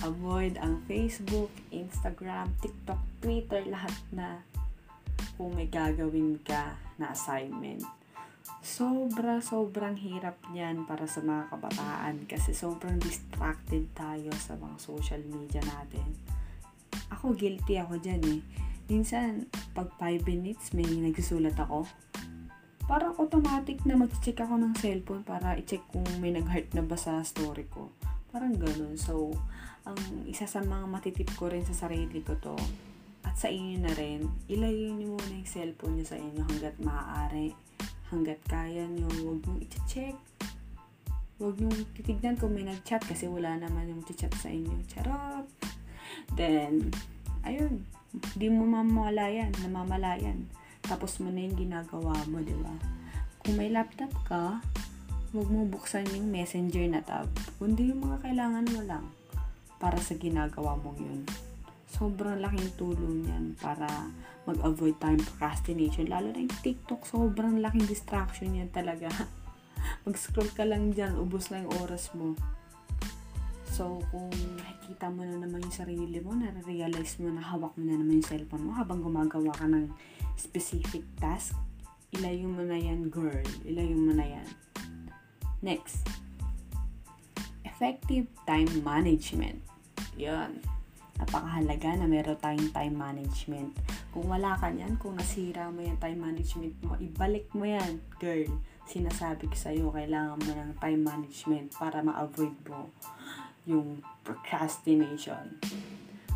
Avoid ang Facebook, Instagram, TikTok, Twitter, lahat na kung may gagawin ka na assignment. Sobra, sobrang hirap niyan para sa mga kabataan kasi sobrang distracted tayo sa mga social media natin. Ako, guilty ako dyan eh. Minsan, pag 5 minutes, may nagsusulat ako parang automatic na mag-check ako ng cellphone para i-check kung may nag-heart na ba sa story ko. Parang ganun. So, ang isa sa mga matitip ko rin sa sarili ko to, at sa inyo na rin, ilayo niyo muna yung cellphone niyo sa inyo hanggat maaari. Hanggat kaya niyo, huwag niyo i-check. Huwag nyo titignan kung may nag-chat kasi wala naman yung chat sa inyo. Charot! Then, ayun, di mo mamalayan, namamalayan. Tapos mo na yung ginagawa mo, di ba? Kung may laptop ka, huwag mo buksan yung messenger na tab. Kundi yung mga kailangan mo lang para sa ginagawa mo yun. Sobrang laking tulong yan para mag-avoid time procrastination. Lalo na yung TikTok, sobrang laking distraction yan talaga. Mag-scroll ka lang dyan, ubos na yung oras mo. So, kung nakikita mo na naman yung sarili mo, na-realize mo na hawak mo na naman yung cellphone mo habang gumagawa ka ng specific task, ilayo mo na yan, girl. Ilayo mo na yan. Next. Effective time management. Yan. Napakahalaga na meron tayong time management. Kung wala ka yan, kung nasira mo yung time management mo, ibalik mo yan, girl. Sinasabi ko sa'yo, kailangan mo ng time management para ma-avoid mo yung procrastination.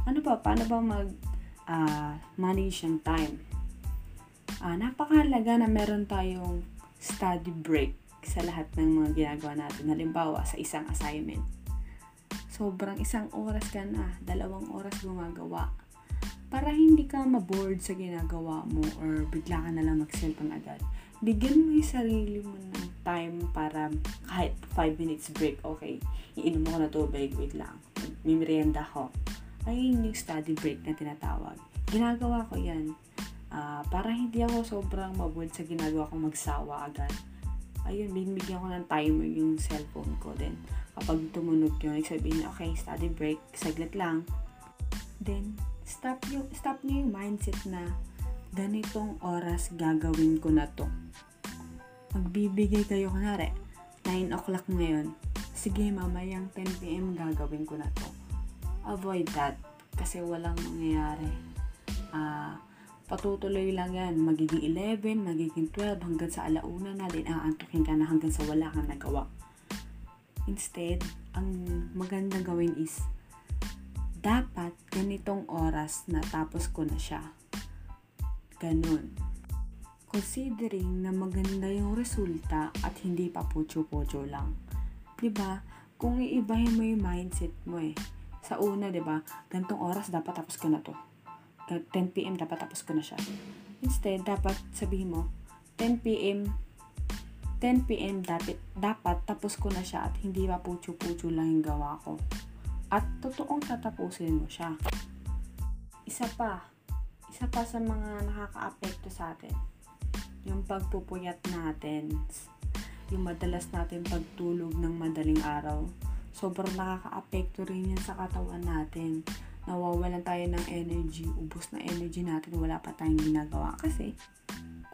Ano pa? Paano ba mag uh, manage yung time? Uh, napakahalaga na meron tayong study break sa lahat ng mga ginagawa natin. Halimbawa, sa isang assignment. Sobrang isang oras ka na, dalawang oras gumagawa. Para hindi ka maboard sa ginagawa mo or bigla ka na lang mag-cellphone agad bigyan mo yung sarili mo ng time para kahit 5 minutes break, okay, iinom mo ko na tubig, wait lang, may merienda ko. Ayun yung study break na tinatawag. Ginagawa ko yan uh, para hindi ako sobrang maboard sa ginagawa ko magsawa agad. Ayun, binibigyan ko ng timer yung cellphone ko. Then, kapag tumunog yun, sabihin niya, okay, study break, saglit lang. Then, stop, yung, stop niyo yung mindset na ganitong oras gagawin ko na to. Magbibigay kayo, kunwari, 9 o'clock ngayon. Sige, mamayang 10pm gagawin ko na to. Avoid that. Kasi walang mangyayari. Ah, uh, patutuloy lang yan. Magiging 11, magiging 12, hanggang sa alauna na din aantukin ka na hanggang sa wala kang nagawa. Instead, ang magandang gawin is dapat ganitong oras na tapos ko na siya. Ganun. Considering na maganda yung resulta at hindi pa pocho-pocho lang. ba diba? Kung iibahin mo yung mindset mo eh. Sa una, ba diba? Gantong oras dapat tapos ko na to. 10pm dapat tapos ko na siya. Instead, dapat sabihin mo, 10pm 10pm dapat, dapat tapos ko na siya at hindi pa pucho-pucho lang yung gawa ko. At totoong tatapusin mo siya. Isa pa, isa pa sa mga nakaka-apekto sa atin, yung pagpupuyat natin, yung madalas natin pagtulog ng madaling araw, sobrang nakaka-apekto rin yan sa katawan natin. Nawawalan tayo ng energy, ubos na energy natin, wala pa tayong ginagawa. Kasi,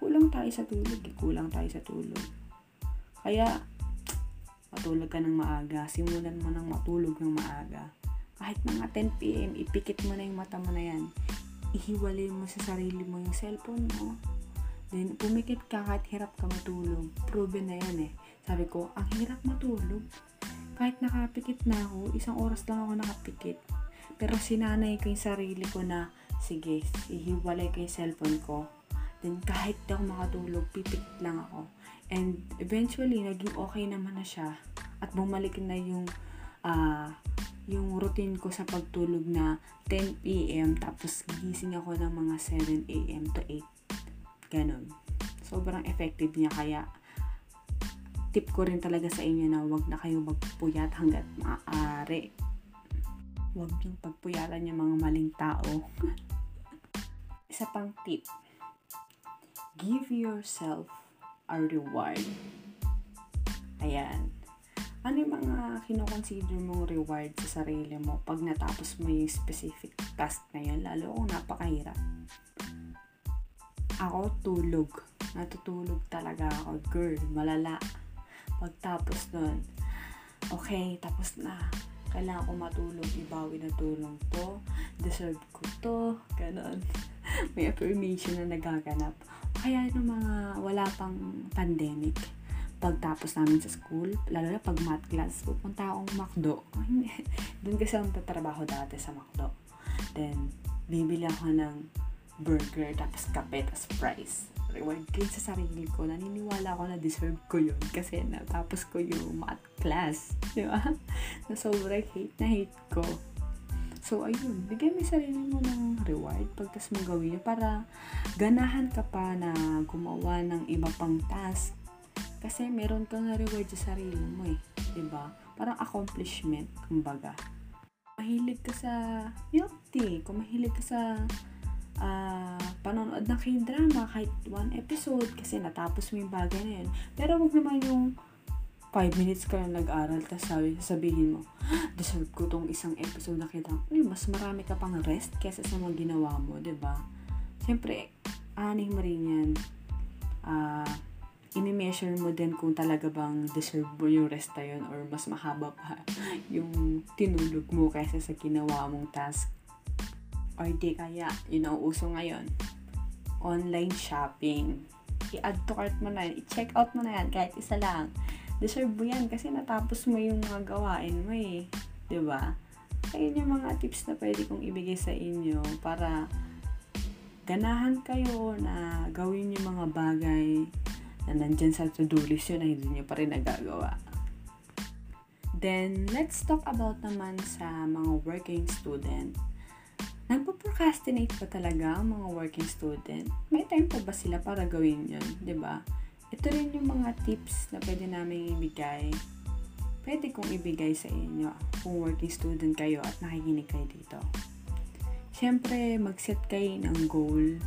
kulang tayo sa tulog, eh. kulang tayo sa tulog. Kaya, matulog ka ng maaga, simulan mo ng matulog ng maaga. Kahit mga 10pm, ipikit mo na yung mata mo na yan ihiwalay mo sa sarili mo yung cellphone mo. Then, pumikit ka kahit hirap ka matulog. Proven na yan eh. Sabi ko, ang hirap matulog. Kahit nakapikit na ako, isang oras lang ako nakapikit. Pero sinanay ko yung sarili ko na, sige, ihiwalay ko yung cellphone ko. Then, kahit ako makatulog, pipikit lang ako. And, eventually, naging okay naman na siya. At bumalik na yung, uh, yung routine ko sa pagtulog na 10 p.m. tapos gising ako ng mga 7 a.m. to 8. Ganon. Sobrang effective niya kaya tip ko rin talaga sa inyo na wag na kayo magpuyat hanggat maaari. Huwag niyong pagpuyaran yung mga maling tao. Isa pang tip. Give yourself a reward. Ayan ano yung mga kinoconsider mong reward sa sarili mo pag natapos mo yung specific task na yun, lalo kung napakahirap? Ako, tulog. Natutulog talaga ako. Girl, malala. Pagtapos nun, okay, tapos na. Kailangan ko matulog, ibawi na tulong to. Deserve ko to. Ganon. May affirmation na nagaganap. Kaya ng mga wala pang pandemic, pagtapos namin sa school, lalo na pag math class, pupunta akong McDo. Doon kasi ako tatrabaho dati sa McDo. Then, bibili ako ng burger, tapos kape, tapos fries. reward ko sa sarili ko. Naniniwala ako na deserve ko yun kasi natapos ko yung math class. Di ba? Na sobrang hate na hate ko. So, ayun, bigyan mo sarili mo ng reward pagkas mo gawin para ganahan ka pa na gumawa ng iba pang task. Kasi meron kang reward sa sarili mo eh. Diba? Parang accomplishment, kumbaga. Mahilig ka sa milk tea, kung mahilig ka sa uh, panonood ng k-drama kahit one episode kasi natapos mo yung bagay na yun. Pero wag naman yung 5 minutes ka lang nag-aral tapos sabi, sabihin mo, deserve ko tong isang episode na kita. Ay, mas marami ka pang rest kesa sa mga ginawa mo, ba diba? Siyempre, aning mo rin yan. Uh, ini-measure mo din kung talaga bang deserve mo yung rest na yun or mas mahaba pa yung tinulog mo kaysa sa ginawa mong task or di kaya, yun ang uso ngayon, online shopping. I-add to cart mo na yan, i-check out mo na yan, kahit isa lang. Deserve mo yan kasi natapos mo yung mga gawain mo eh. ba? Diba? Ayun yung mga tips na pwede kong ibigay sa inyo para ganahan kayo na gawin yung mga bagay na nandyan sa to-do list yun na hindi nyo pa rin nagagawa. Then, let's talk about naman sa mga working student Nagpo-procrastinate pa talaga ang mga working student? May time pa ba sila para gawin yun, ba? Diba? Ito rin yung mga tips na pwede namin ibigay. Pwede kong ibigay sa inyo kung working student kayo at nakikinig kayo dito. Siyempre, mag-set kayo ng goal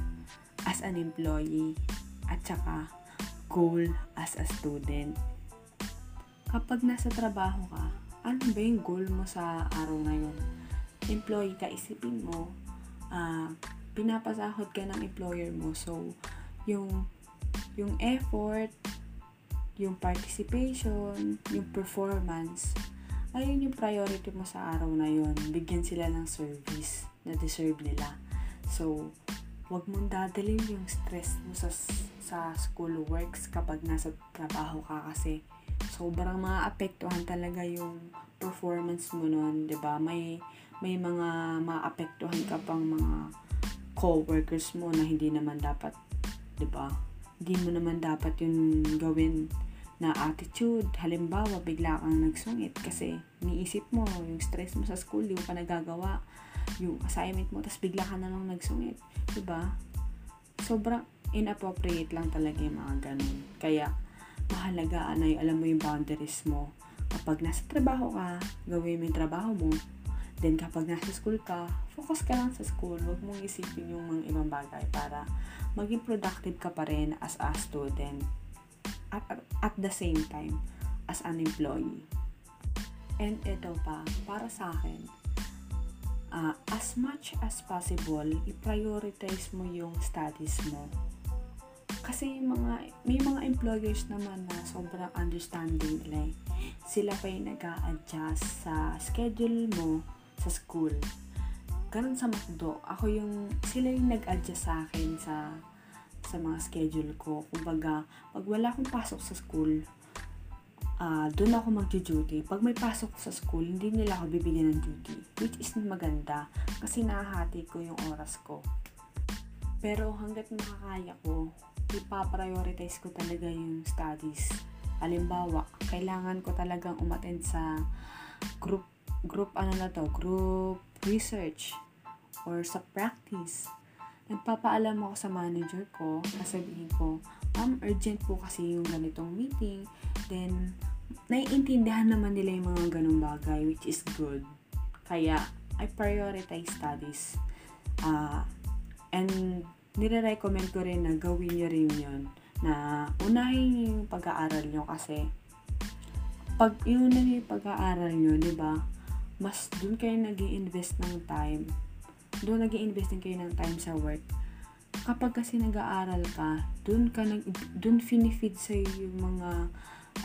as an employee at saka goal as a student. Kapag nasa trabaho ka, ano ba yung goal mo sa araw na yun? employee ka, isipin mo, uh, pinapasahod ka ng employer mo. So, yung, yung effort, yung participation, yung performance, ayun yung priority mo sa araw na yon Bigyan sila ng service na deserve nila. So, wag mong dadalhin yung stress mo sa, sa school works kapag nasa trabaho ka kasi sobrang maapektuhan talaga yung performance mo noon, 'di ba? May may mga maapektuhan ka pang mga co-workers mo na hindi naman dapat, 'di ba? Hindi mo naman dapat yung gawin na attitude. Halimbawa, bigla kang nagsungit kasi niisip mo yung stress mo sa school, mo pa nagagawa yung assignment mo, tapos bigla ka na lang nagsungit. 'Di ba? Sobrang inappropriate lang talaga yung mga ganun. Kaya, mahalaga na yung alam mo yung boundaries mo. Kapag nasa trabaho ka, gawin mo yung trabaho mo, Then, kapag nasa school ka, focus ka lang sa school. Huwag mong isipin yung mga ibang bagay para maging productive ka pa rin as a student. At, at, the same time, as an employee. And ito pa, para sa akin, uh, as much as possible, i-prioritize mo yung studies mo. Kasi yung mga, may mga employers naman na sobrang understanding nila. Eh. Sila pa yung nag adjust sa schedule mo sa school. Ganun sa McDo, ako yung, sila yung nag-adjust sa akin sa sa mga schedule ko. Kumbaga, pag wala akong pasok sa school, uh, doon ako mag-duty. Pag may pasok sa school, hindi nila ako bibigyan ng duty. Which is maganda kasi nahahati ko yung oras ko. Pero hanggat makakaya ko, ipaprioritize ko talaga yung studies. Halimbawa, kailangan ko talagang umattend sa group group ano na to, group research or sa practice. Nagpapaalam ako sa manager ko, sasabihin ko, ma'am, urgent po kasi yung ganitong meeting. Then, naiintindihan naman nila yung mga ganong bagay, which is good. Kaya, I prioritize studies. Uh, and, nire-recommend ko rin na gawin nyo rin yun. Na, unahin yung pag-aaral nyo kasi, pag yun na yung pag-aaral nyo, di ba? Mas doon kayo nag invest ng time. Doon nag invest din kayo ng time sa work. Kapag kasi nag-aaral ka, doon ka nag doon finifeed sa yung mga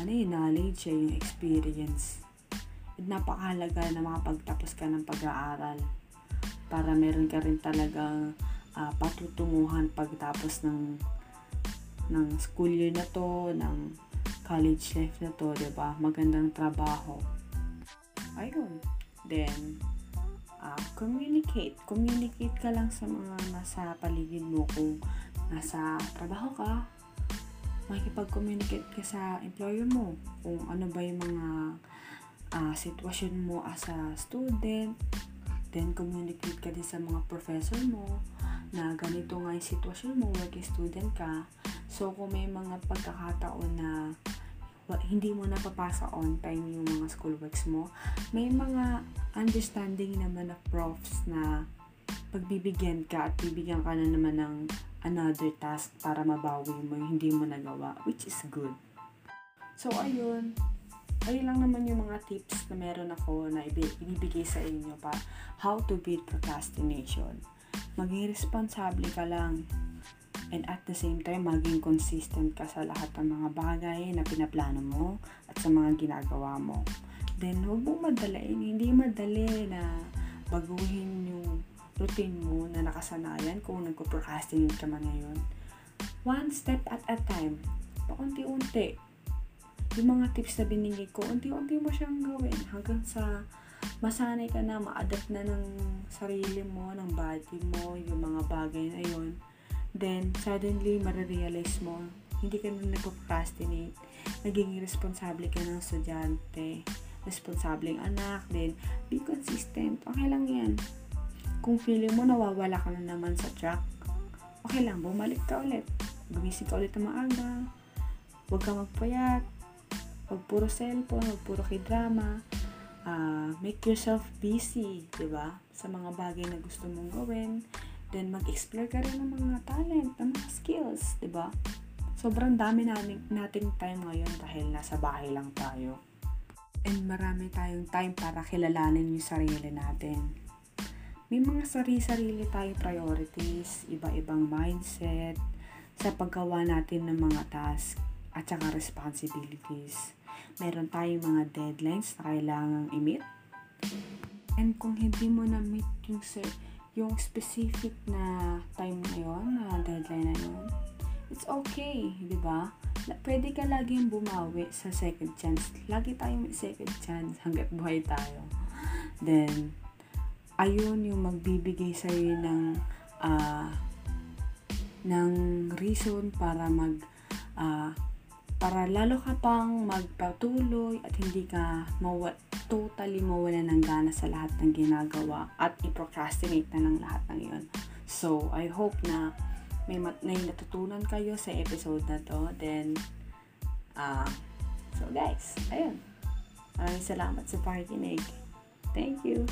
ano yung knowledge, yung experience. At napakahalaga na makapagtapos ka ng pag-aaral para meron ka rin talagang uh, patutunguhan pagtapos ng ng school year na to, ng college life na to, 'di ba? Magandang trabaho. Ayun. Then, uh, communicate. Communicate ka lang sa mga nasa paligid mo kung nasa trabaho ka, makikipag-communicate ka sa employer mo kung ano ba yung mga uh, sitwasyon mo as a student, then communicate ka din sa mga professor mo na ganito nga yung sitwasyon mo, working student ka. So, kung may mga pagkakataon na hindi mo napapasa on time yung mga schoolworks mo, may mga understanding naman na profs na pagbibigyan ka at bibigyan ka na naman ng another task para mabawi mo yung hindi mo nagawa, which is good. So, ayun. Ayun lang naman yung mga tips na meron ako na ibibigay sa inyo pa how to beat procrastination. Maging responsable ka lang and at the same time maging consistent ka sa lahat ng mga bagay na pinaplano mo at sa mga ginagawa mo. Then, huwag mong madalain. Hindi madali na baguhin yung routine mo na nakasanayan kung nagpo-procrastinate ka man ngayon. One step at a time. Paunti-unti. Yung mga tips na binigay ko, unti-unti mo siyang gawin hanggang sa masanay ka na, ma-adapt na ng sarili mo, ng body mo, yung mga bagay na yun. Then, suddenly, marirealize mo, hindi ka na nagpo-procrastinate. Naging responsable ka ng estudyante. Responsableng anak. Then, be consistent. Okay lang yan kung feeling mo nawawala ka na naman sa track, okay lang, bumalik ka ulit. Gumising ka ulit ng maaga. Huwag ka magpayat. Huwag puro cellphone, huwag puro k-drama. Uh, make yourself busy, di ba? Sa mga bagay na gusto mong gawin. Then, mag-explore ka rin ng mga talent, ng mga skills, di ba? Sobrang dami natin, nating time ngayon dahil nasa bahay lang tayo. And marami tayong time para kilalanin yung sarili natin may mga sari-sarili tayong priorities, iba-ibang mindset sa paggawa natin ng mga task at saka responsibilities. Meron tayong mga deadlines na kailangang i-meet. And kung hindi mo na-meet yung, yung specific na time na yun, na deadline na yun, it's okay, di ba? Pwede ka laging bumawi sa second chance. Lagi tayong second chance hanggat buhay tayo. Then, ayun yung magbibigay sa iyo ng uh, ng reason para mag uh, para lalo ka pang magpatuloy at hindi ka mawa, totally mawala ng gana sa lahat ng ginagawa at i-procrastinate na lang lahat ng yon. So, I hope na may, mat- may natutunan kayo sa episode na to. Then, uh, so guys, ayun. Maraming salamat sa pakikinig. Thank you.